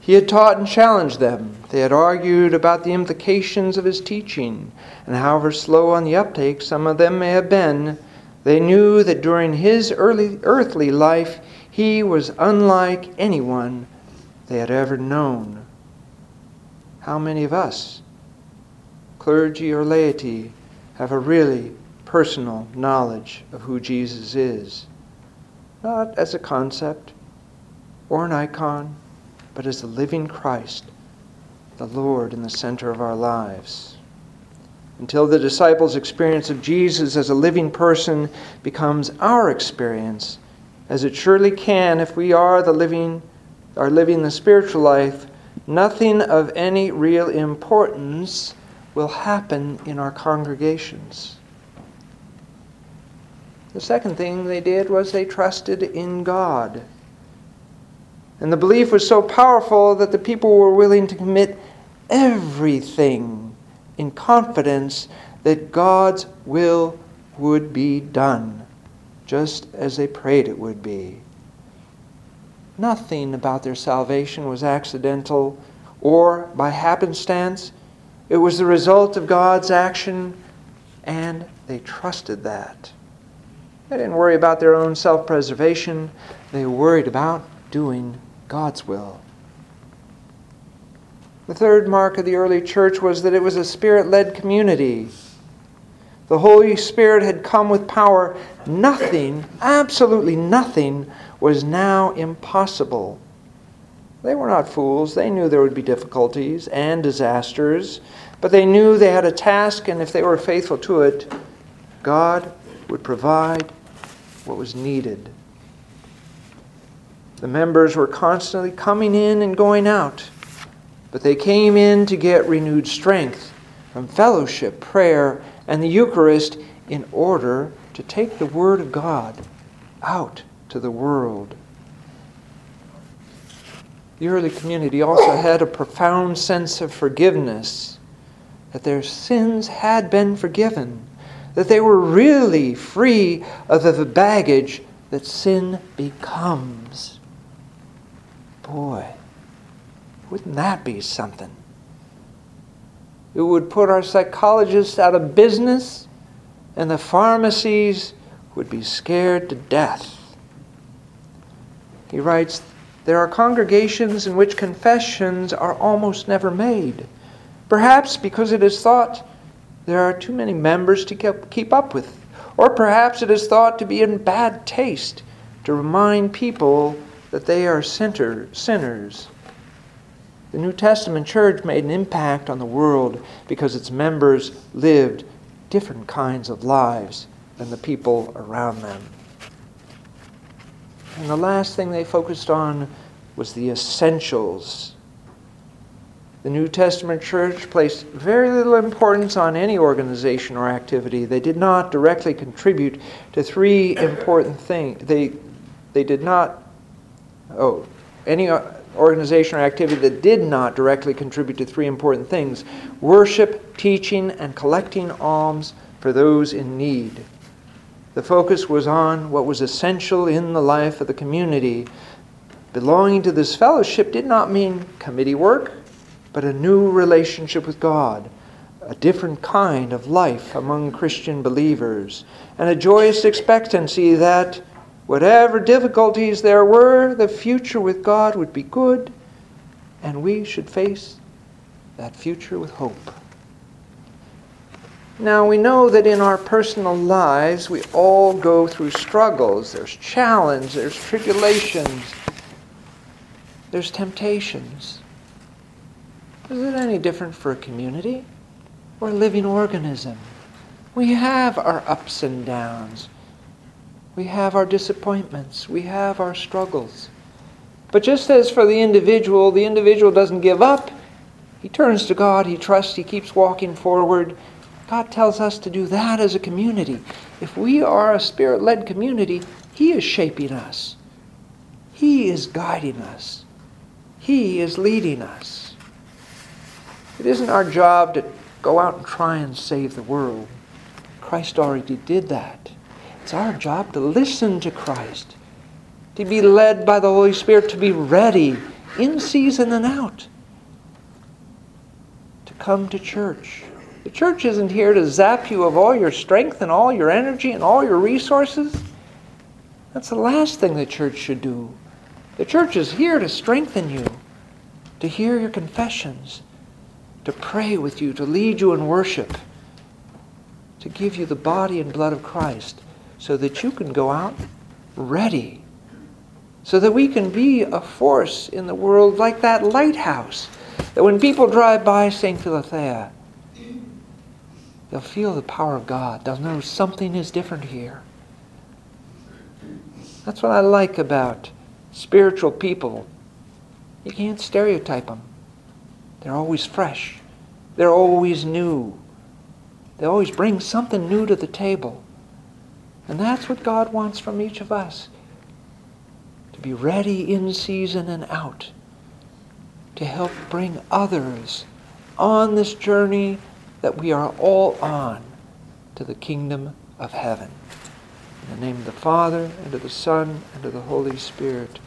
He had taught and challenged them. They had argued about the implications of his teaching, and however slow on the uptake some of them may have been, they knew that during his early earthly life he was unlike anyone they had ever known. How many of us, clergy or laity, have a really personal knowledge of who Jesus is? Not as a concept or an icon, but as the living Christ, the Lord in the center of our lives. Until the disciples' experience of Jesus as a living person becomes our experience, as it surely can if we are the living are living the spiritual life, nothing of any real importance will happen in our congregations. The second thing they did was they trusted in God. And the belief was so powerful that the people were willing to commit everything in confidence that God's will would be done, just as they prayed it would be. Nothing about their salvation was accidental or by happenstance. It was the result of God's action, and they trusted that. They didn't worry about their own self preservation, they worried about doing God's will. The third mark of the early church was that it was a spirit led community. The Holy Spirit had come with power. Nothing, absolutely nothing, was now impossible. They were not fools. They knew there would be difficulties and disasters, but they knew they had a task, and if they were faithful to it, God would provide what was needed. The members were constantly coming in and going out, but they came in to get renewed strength from fellowship, prayer, and the Eucharist in order to take the Word of God out to the world. The early community also had a profound sense of forgiveness, that their sins had been forgiven, that they were really free of the baggage that sin becomes. Boy, wouldn't that be something? It would put our psychologists out of business, and the pharmacies would be scared to death. He writes, There are congregations in which confessions are almost never made, perhaps because it is thought there are too many members to keep up with, or perhaps it is thought to be in bad taste to remind people that they are center, sinners. The New Testament church made an impact on the world because its members lived different kinds of lives than the people around them. And the last thing they focused on was the essentials. The New Testament church placed very little importance on any organization or activity. They did not directly contribute to three important things. They, they did not oh, any uh, organization or activity that did not directly contribute to three important things worship, teaching, and collecting alms for those in need. The focus was on what was essential in the life of the community. Belonging to this fellowship did not mean committee work, but a new relationship with God, a different kind of life among Christian believers, and a joyous expectancy that Whatever difficulties there were, the future with God would be good, and we should face that future with hope. Now, we know that in our personal lives, we all go through struggles. There's challenge, there's tribulations, there's temptations. Is it any different for a community or a living organism? We have our ups and downs. We have our disappointments. We have our struggles. But just as for the individual, the individual doesn't give up. He turns to God, he trusts, he keeps walking forward. God tells us to do that as a community. If we are a spirit led community, He is shaping us, He is guiding us, He is leading us. It isn't our job to go out and try and save the world. Christ already did that. It's our job to listen to Christ, to be led by the Holy Spirit, to be ready in season and out, to come to church. The church isn't here to zap you of all your strength and all your energy and all your resources. That's the last thing the church should do. The church is here to strengthen you, to hear your confessions, to pray with you, to lead you in worship, to give you the body and blood of Christ so that you can go out ready, so that we can be a force in the world like that lighthouse, that when people drive by St. Philothea, they'll feel the power of God. They'll know something is different here. That's what I like about spiritual people. You can't stereotype them. They're always fresh. They're always new. They always bring something new to the table. And that's what God wants from each of us. To be ready in season and out. To help bring others on this journey that we are all on to the kingdom of heaven. In the name of the Father, and of the Son, and of the Holy Spirit.